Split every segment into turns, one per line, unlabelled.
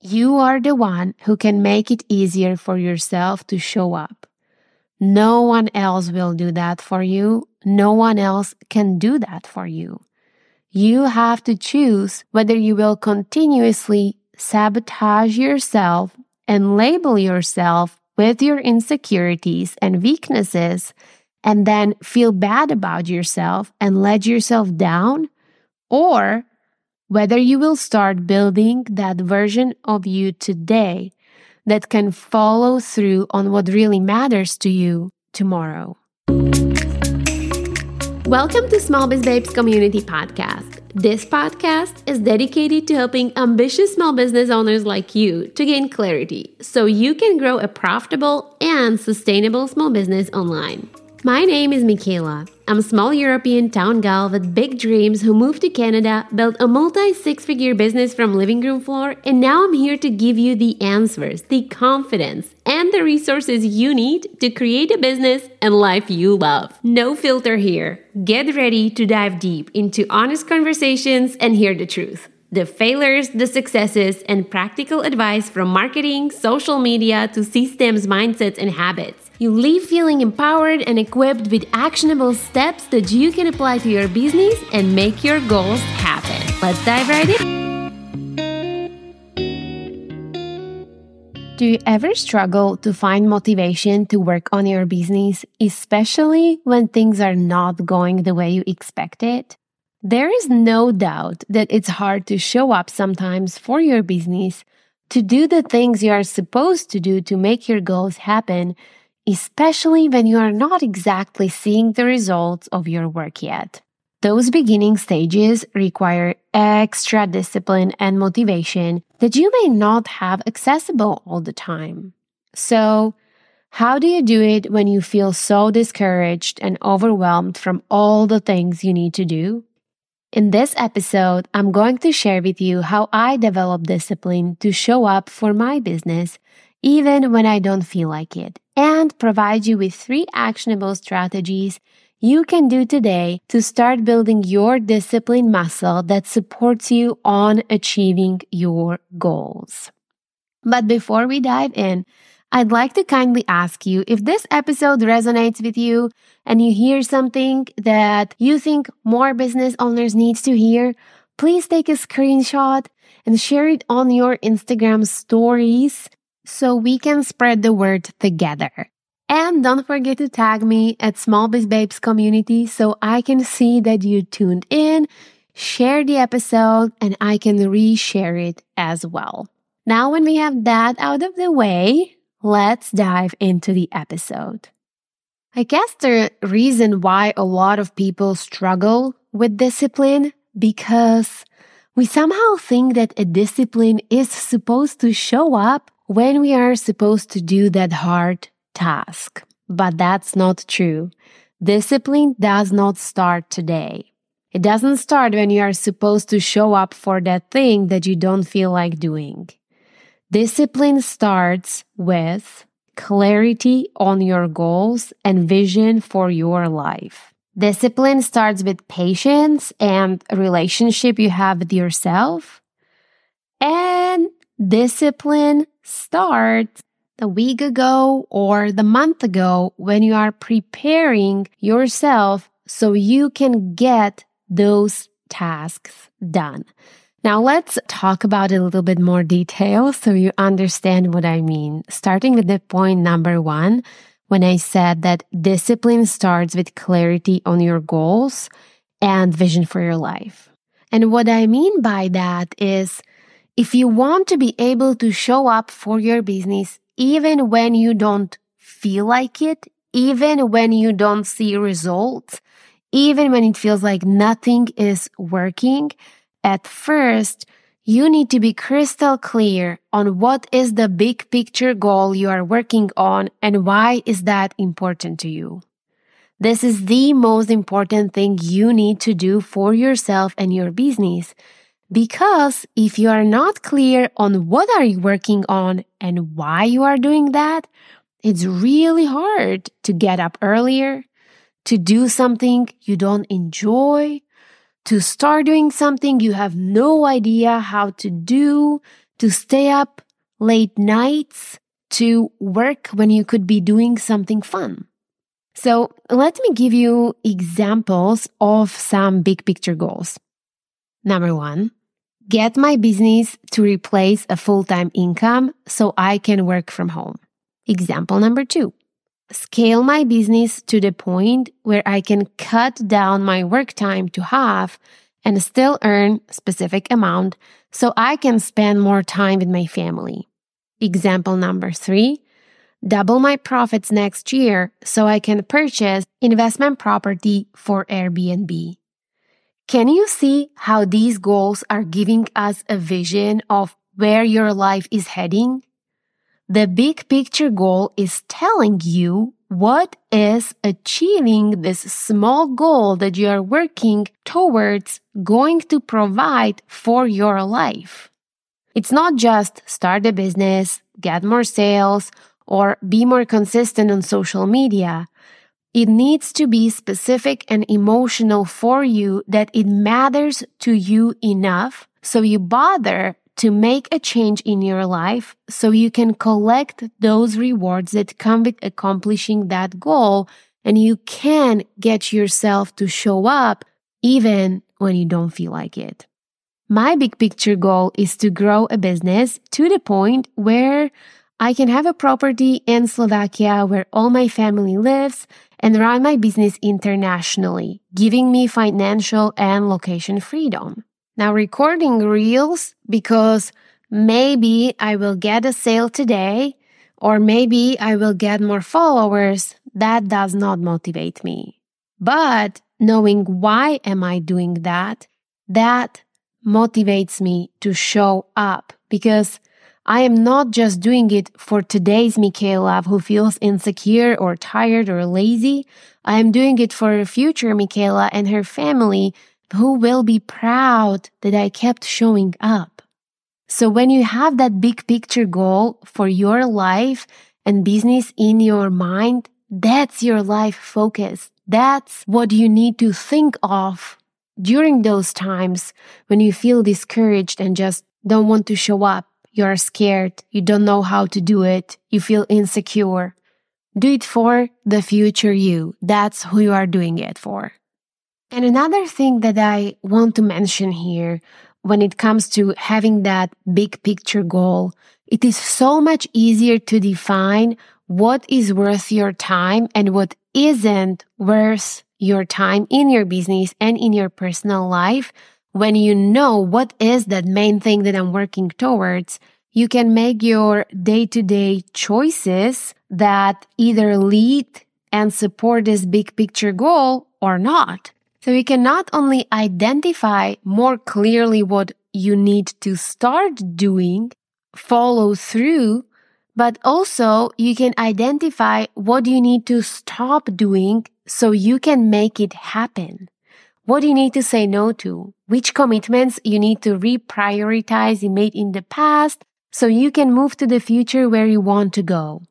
You are the one who can make it easier for yourself to show up. No one else will do that for you. No one else can do that for you. You have to choose whether you will continuously sabotage yourself and label yourself with your insecurities and weaknesses and then feel bad about yourself and let yourself down, or whether you will start building that version of you today that can follow through on what really matters to you tomorrow. Welcome to Small Biz Babes Community Podcast. This podcast is dedicated to helping ambitious small business owners like you to gain clarity so you can grow a profitable and sustainable small business online. My name is Michaela. I'm a small European town gal with big dreams who moved to Canada, built a multi six figure business from living room floor, and now I'm here to give you the answers, the confidence, and the resources you need to create a business and life you love. No filter here. Get ready to dive deep into honest conversations and hear the truth the failures, the successes, and practical advice from marketing, social media to systems, mindsets, and habits. You leave feeling empowered and equipped with actionable steps that you can apply to your business and make your goals happen. Let's dive right in. Do you ever struggle to find motivation to work on your business, especially when things are not going the way you expected? There is no doubt that it's hard to show up sometimes for your business, to do the things you are supposed to do to make your goals happen especially when you are not exactly seeing the results of your work yet. Those beginning stages require extra discipline and motivation that you may not have accessible all the time. So, how do you do it when you feel so discouraged and overwhelmed from all the things you need to do? In this episode, I'm going to share with you how I develop discipline to show up for my business even when I don't feel like it, and provide you with three actionable strategies you can do today to start building your discipline muscle that supports you on achieving your goals. But before we dive in, I'd like to kindly ask you if this episode resonates with you and you hear something that you think more business owners needs to hear, please take a screenshot and share it on your Instagram stories so we can spread the word together. And don't forget to tag me at Small Biz Babes Community so I can see that you tuned in, share the episode, and I can reshare it as well. Now, when we have that out of the way, let's dive into the episode. I guess the reason why a lot of people struggle with discipline because we somehow think that a discipline is supposed to show up when we are supposed to do that hard task. But that's not true. Discipline does not start today. It doesn't start when you are supposed to show up for that thing that you don't feel like doing. Discipline starts with clarity on your goals and vision for your life. Discipline starts with patience and relationship you have with yourself. And discipline starts the week ago or the month ago when you are preparing yourself so you can get those tasks done. Now let's talk about it a little bit more detail so you understand what I mean. Starting with the point number one, when I said that discipline starts with clarity on your goals and vision for your life. And what I mean by that is if you want to be able to show up for your business, even when you don't feel like it, even when you don't see results, even when it feels like nothing is working, at first, you need to be crystal clear on what is the big picture goal you are working on and why is that important to you. This is the most important thing you need to do for yourself and your business because if you are not clear on what are you working on and why you are doing that, it's really hard to get up earlier, to do something you don't enjoy, to start doing something you have no idea how to do, to stay up late nights to work when you could be doing something fun. So let me give you examples of some big picture goals. Number one, get my business to replace a full time income so I can work from home. Example number two, scale my business to the point where I can cut down my work time to half and still earn specific amount so I can spend more time with my family. Example number 3, double my profits next year so I can purchase investment property for Airbnb. Can you see how these goals are giving us a vision of where your life is heading? The big picture goal is telling you what is achieving this small goal that you are working towards going to provide for your life. It's not just start a business, get more sales, or be more consistent on social media. It needs to be specific and emotional for you that it matters to you enough so you bother to make a change in your life so you can collect those rewards that come with accomplishing that goal and you can get yourself to show up even when you don't feel like it. My big picture goal is to grow a business to the point where I can have a property in Slovakia where all my family lives and run my business internationally, giving me financial and location freedom. Now, recording reels because maybe I will get a sale today or maybe I will get more followers, that does not motivate me. But knowing why am I doing that, that motivates me to show up because I am not just doing it for today's Michaela who feels insecure or tired or lazy. I am doing it for future Michaela and her family who will be proud that I kept showing up. So when you have that big picture goal for your life and business in your mind, that's your life focus. That's what you need to think of during those times when you feel discouraged and just don't want to show up. You're scared. You don't know how to do it. You feel insecure. Do it for the future you. That's who you are doing it for. And another thing that I want to mention here when it comes to having that big picture goal, it is so much easier to define what is worth your time and what isn't worth your time in your business and in your personal life. When you know what is that main thing that I'm working towards, you can make your day to day choices that either lead and support this big picture goal or not. So you can not only identify more clearly what you need to start doing, follow through, but also you can identify what you need to stop doing so you can make it happen. What you need to say no to? Which commitments you need to reprioritize you made in the past so you can move to the future where you want to go.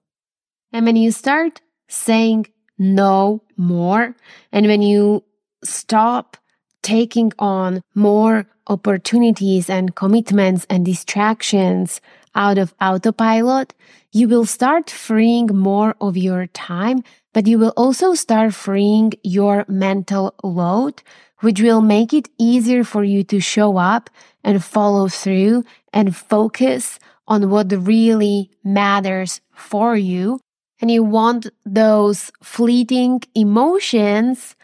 And when you start saying no more, and when you stop taking on more opportunities and commitments and distractions out of autopilot, you will start freeing more of your time, but you will also start freeing your mental load, which will make it easier for you to show up and follow through and focus on what really matters for you. And you want those fleeting emotions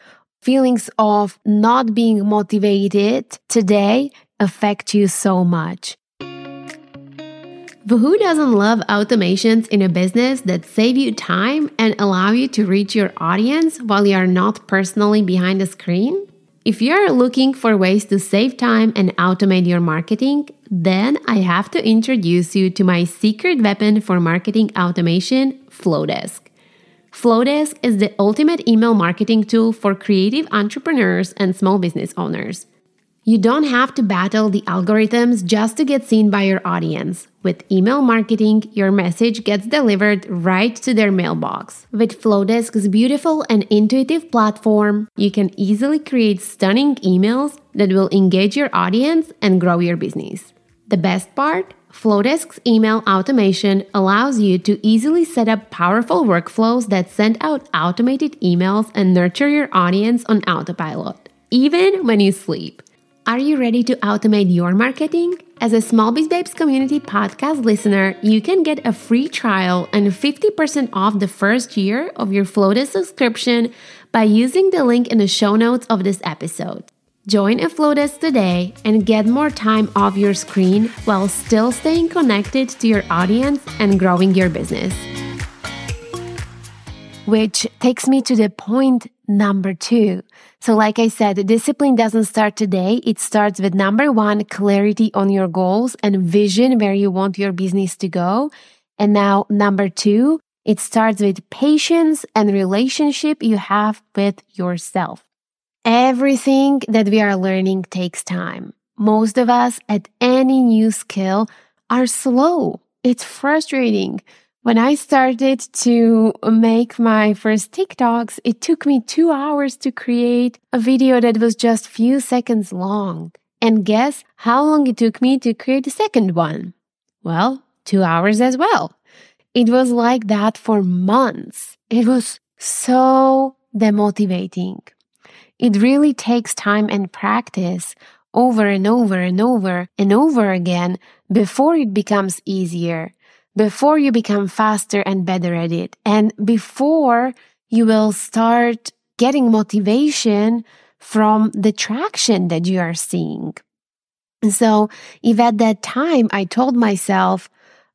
feelings of not being motivated today affect you so much. But who doesn't love automations in a business that save you time and allow you to reach your audience while you are not personally behind the screen? If you're looking for ways to save time and automate your marketing, then I have to introduce you to my secret weapon for marketing automation, Flodesk. Flodesk is the ultimate email marketing tool for creative entrepreneurs and small business owners. You don't have to battle the algorithms just to get seen by your audience. With email marketing, your message gets delivered right to their mailbox. With Flodesk's beautiful and intuitive platform, you can easily create stunning emails that will engage your audience and grow your business. The best part? Flodesk's email automation allows you to easily set up powerful workflows that send out automated emails and nurture your audience on autopilot, even when you sleep. Are you ready to automate your marketing? As a Small Biz Babes community podcast listener, you can get a free trial and 50% off the first year of your Flodesk subscription by using the link in the show notes of this episode. Join a Flodesk today and get more time off your screen while still staying connected to your audience and growing your business. Which takes me to the point number two. So, like I said, discipline doesn't start today. It starts with number one, clarity on your goals and vision where you want your business to go. And now, number two, it starts with patience and relationship you have with yourself. Everything that we are learning takes time. Most of us at any new skill are slow. It's frustrating. When I started to make my first TikToks, it took me two hours to create a video that was just few seconds long. And guess how long it took me to create the second one? Well, two hours as well. It was like that for months. It was so demotivating. It really takes time and practice over and over and over and over again before it becomes easier, before you become faster and better at it, and before you will start getting motivation from the traction that you are seeing. So if at that time I told myself,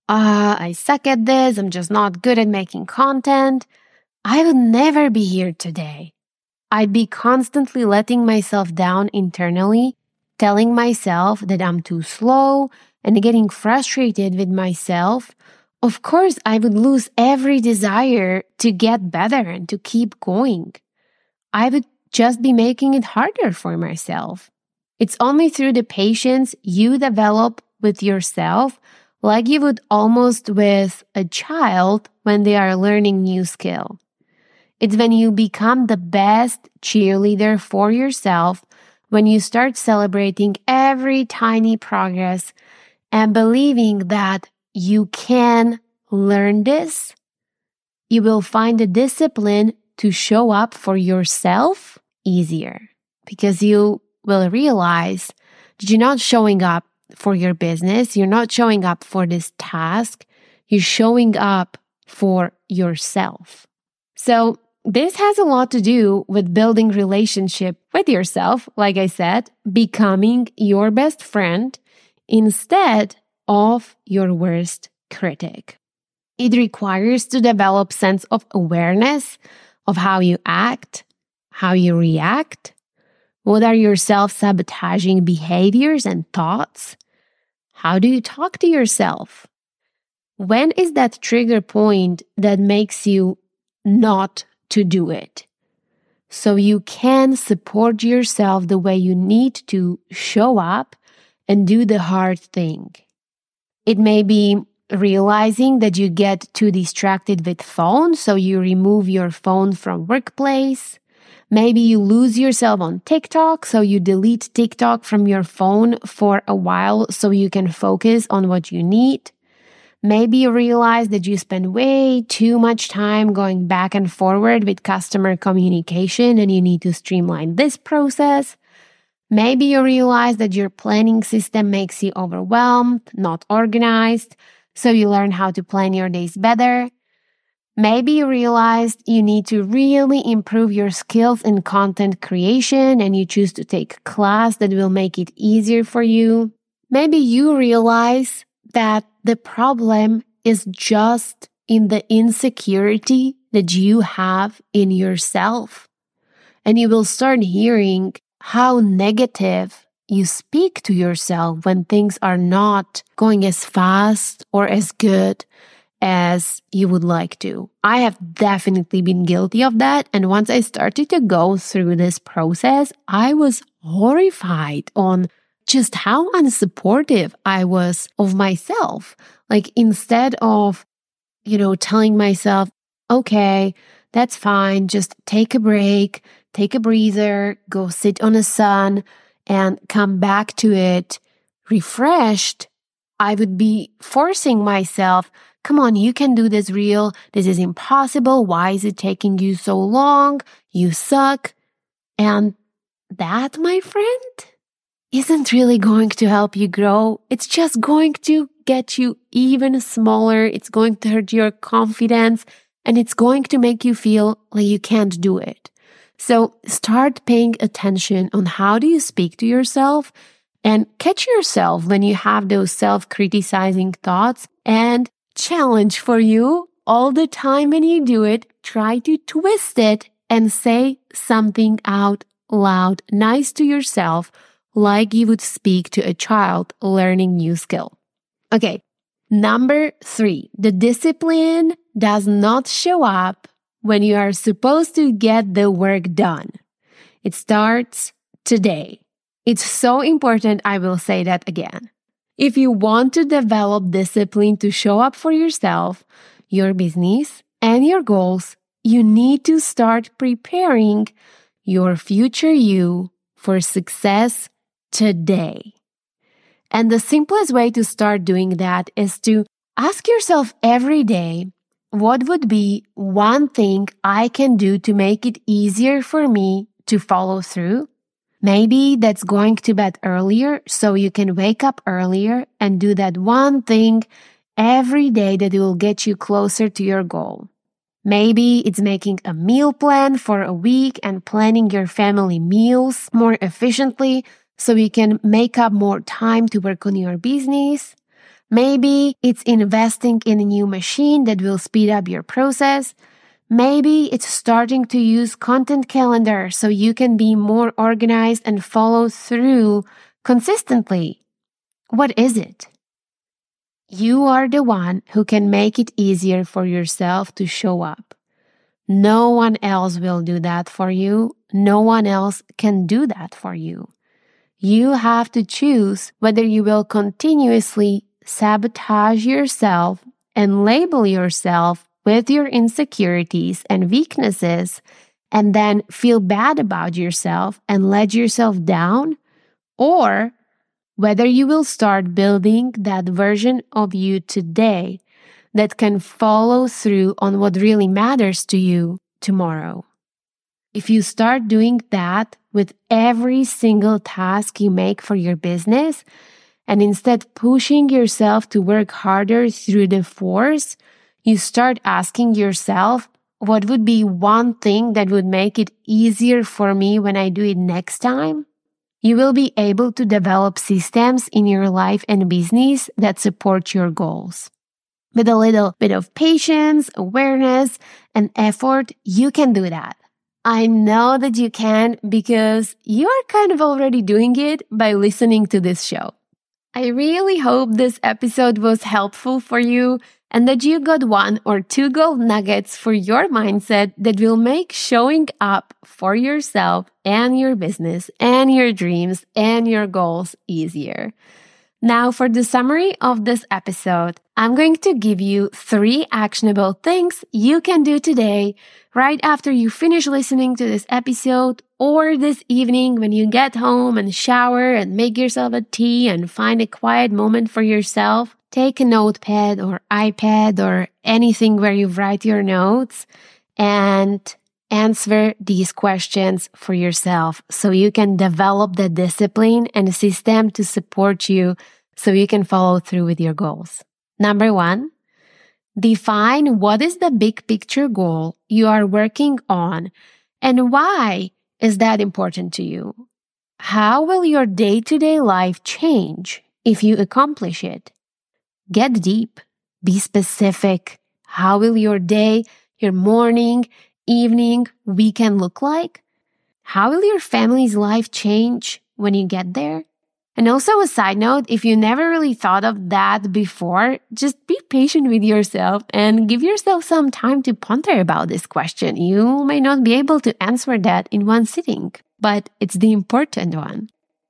ah, uh, I suck at this, I'm just not good at making content, I would never be here today. I'd be constantly letting myself down internally, telling myself that I'm too slow and getting frustrated with myself. Of course, I would lose every desire to get better and to keep going. I would just be making it harder for myself. It's only through the patience you develop with yourself, like you would almost with a child when they are learning new skill. It's when you become the best cheerleader for yourself, when you start celebrating every tiny progress and believing that you can learn this, you will find the discipline to show up for yourself easier because you will realize that you're not showing up for your business, you're not showing up for this task, you're showing up for yourself. So this has a lot to do with building relationship with yourself, like I said, becoming your best friend instead of your worst critic. It requires to develop sense of awareness of how you act, how you react, what are your self-sabotaging behaviors and thoughts? How do you talk to yourself? When is that trigger point that makes you not to do it. So you can support yourself the way you need to show up and do the hard thing. It may be realizing that you get too distracted with phone, so you remove your phone from workplace. Maybe you lose yourself on TikTok, so you delete TikTok from your phone for a while so you can focus on what you need. Maybe you realize that you spend way too much time going back and forward with customer communication and you need to streamline this process. Maybe you realize that your planning system makes you overwhelmed, not organized, so you learn how to plan your days better. Maybe you realized you need to really improve your skills in content creation and you choose to take a class that will make it easier for you. Maybe you realize that the problem is just in the insecurity that you have in yourself. And you will start hearing how negative you speak to yourself when things are not going as fast or as good as you would like to. I have definitely been guilty of that. And once I started to go through this process, I was horrified on just how unsupportive I was of myself. Like instead of, you know, telling myself, okay, that's fine. Just take a break, take a breather, go sit on the sun and come back to it refreshed. I would be forcing myself, come on, you can do this reel. This is impossible. Why is it taking you so long? You suck. And that, my friend, isn't really going to help you grow. It's just going to get you even smaller. It's going to hurt your confidence and it's going to make you feel like you can't do it. So start paying attention on how do you speak to yourself and catch yourself when you have those self criticizing thoughts and challenge for you all the time when you do it. Try to twist it and say something out loud, nice to yourself, like you would speak to a child learning new skill. Okay. Number three, the discipline does not show up when you are supposed to get the work done. It starts today. It's so important. I will say that again. If you want to develop discipline to show up for yourself, your business, and your goals, you need to start preparing your future you for success today. And the simplest way to start doing that is to ask yourself every day, what would be one thing I can do to make it easier for me to follow through? Maybe that's going to bed earlier so you can wake up earlier and do that one thing every day that will get you closer to your goal. Maybe it's making a meal plan for a week and planning your family meals more efficiently so you can make up more time to work on your business. Maybe it's investing in a new machine that will speed up your process. Maybe it's starting to use content calendar so you can be more organized and follow through consistently. What is it? You are the one who can make it easier for yourself to show up. No one else will do that for you. No one else can do that for you. You have to choose whether you will continuously sabotage yourself and label yourself with your insecurities and weaknesses and then feel bad about yourself and let yourself down, or whether you will start building that version of you today that can follow through on what really matters to you tomorrow. If you start doing that with every single task you make for your business, and instead pushing yourself to work harder through the force, you start asking yourself, what would be one thing that would make it easier for me when I do it next time? You will be able to develop systems in your life and business that support your goals. With a little bit of patience, awareness, and effort, you can do that. I know that you can because you are kind of already doing it by listening to this show. I really hope this episode was helpful for you and that you got one or two gold nuggets for your mindset that will make showing up for yourself and your business and your dreams and your goals easier. Now, for the summary of this episode, I'm going to give you three actionable things you can do today, right after you finish listening to this episode, or this evening when you get home and shower and make yourself a tea and find a quiet moment for yourself. Take a notepad or iPad or anything where you write your notes and answer these questions for yourself so you can develop the discipline and system to support you so you can follow through with your goals. Number one, define what is the big picture goal you are working on and why is that important to you? How will your day to day life change if you accomplish it? Get deep, be specific. How will your day, your morning, evening, weekend look like? How will your family's life change when you get there? And also, a side note if you never really thought of that before, just be patient with yourself and give yourself some time to ponder about this question. You may not be able to answer that in one sitting, but it's the important one.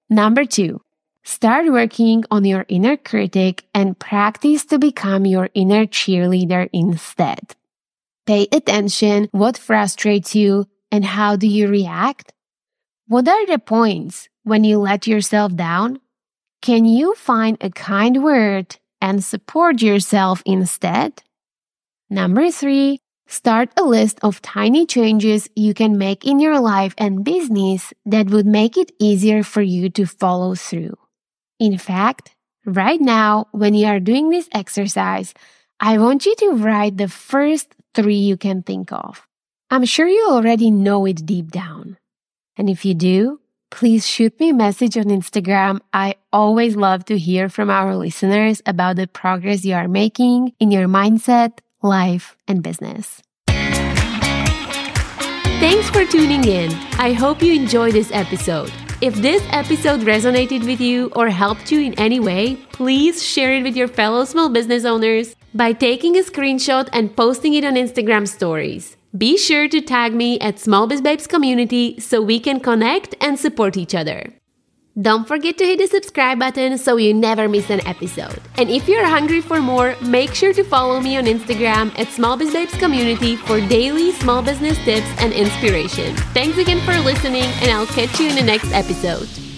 Number two, start working on your inner critic and practice to become your inner cheerleader instead. Pay attention what frustrates you and how do you react? What are the points when you let yourself down? Can you find a kind word and support yourself instead? Number three, start a list of tiny changes you can make in your life and business that would make it easier for you to follow through. In fact, right now, when you are doing this exercise, I want you to write the first three you can think of. I'm sure you already know it deep down. And if you do, please shoot me a message on Instagram. I always love to hear from our listeners about the progress you are making in your mindset, life, and business. Thanks for tuning in. I hope you enjoyed this episode. If this episode resonated with you or helped you in any way, please share it with your fellow small business owners by taking a screenshot and posting it on Instagram stories. Be sure to tag me at Small Biz Babes Community so we can connect and support each other. Don't forget to hit the subscribe button so you never miss an episode. And if you're hungry for more, make sure to follow me on Instagram at Small Biz Babes Community for daily small business tips and inspiration. Thanks again for listening, and I'll catch you in the next episode.